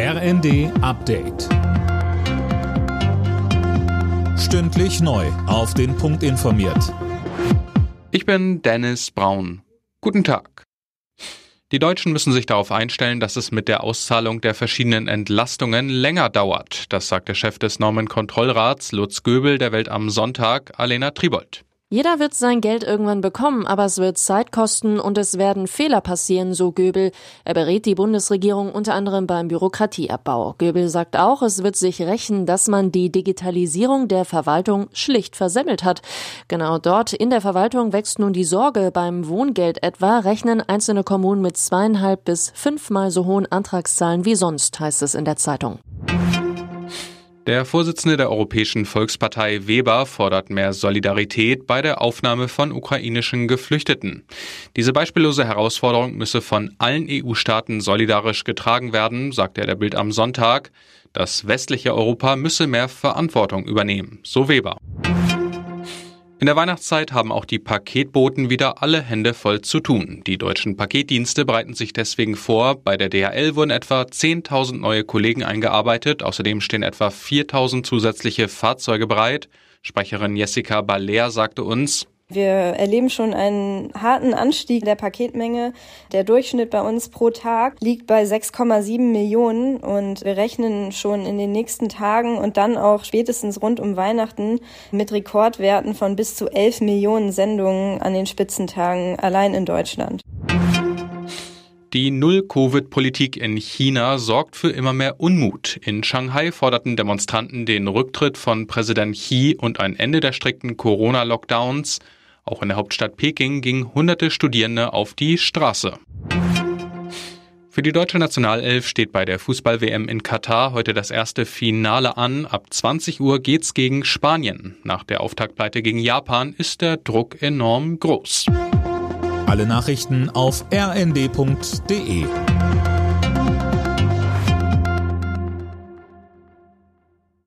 RND Update. Stündlich neu. Auf den Punkt informiert. Ich bin Dennis Braun. Guten Tag. Die Deutschen müssen sich darauf einstellen, dass es mit der Auszahlung der verschiedenen Entlastungen länger dauert. Das sagt der Chef des Normenkontrollrats Lutz Göbel der Welt am Sonntag, Alena Tribold. Jeder wird sein Geld irgendwann bekommen, aber es wird Zeit kosten und es werden Fehler passieren, so Göbel. Er berät die Bundesregierung unter anderem beim Bürokratieabbau. Göbel sagt auch, es wird sich rächen, dass man die Digitalisierung der Verwaltung schlicht versemmelt hat. Genau dort in der Verwaltung wächst nun die Sorge. Beim Wohngeld etwa rechnen einzelne Kommunen mit zweieinhalb bis fünfmal so hohen Antragszahlen wie sonst, heißt es in der Zeitung. Der Vorsitzende der Europäischen Volkspartei Weber fordert mehr Solidarität bei der Aufnahme von ukrainischen Geflüchteten. Diese beispiellose Herausforderung müsse von allen EU-Staaten solidarisch getragen werden, sagt er der Bild am Sonntag. Das westliche Europa müsse mehr Verantwortung übernehmen, so Weber. In der Weihnachtszeit haben auch die Paketboten wieder alle Hände voll zu tun. Die deutschen Paketdienste bereiten sich deswegen vor. Bei der DHL wurden etwa 10.000 neue Kollegen eingearbeitet. Außerdem stehen etwa 4.000 zusätzliche Fahrzeuge bereit. Sprecherin Jessica Baller sagte uns, wir erleben schon einen harten Anstieg der Paketmenge. Der Durchschnitt bei uns pro Tag liegt bei 6,7 Millionen und wir rechnen schon in den nächsten Tagen und dann auch spätestens rund um Weihnachten mit Rekordwerten von bis zu 11 Millionen Sendungen an den Spitzentagen allein in Deutschland. Die Null-Covid-Politik in China sorgt für immer mehr Unmut. In Shanghai forderten Demonstranten den Rücktritt von Präsident Xi und ein Ende der strikten Corona-Lockdowns. Auch in der Hauptstadt Peking gingen hunderte Studierende auf die Straße. Für die deutsche Nationalelf steht bei der Fußball-WM in Katar heute das erste Finale an. Ab 20 Uhr geht's gegen Spanien. Nach der Auftaktpleite gegen Japan ist der Druck enorm groß. Alle Nachrichten auf rnd.de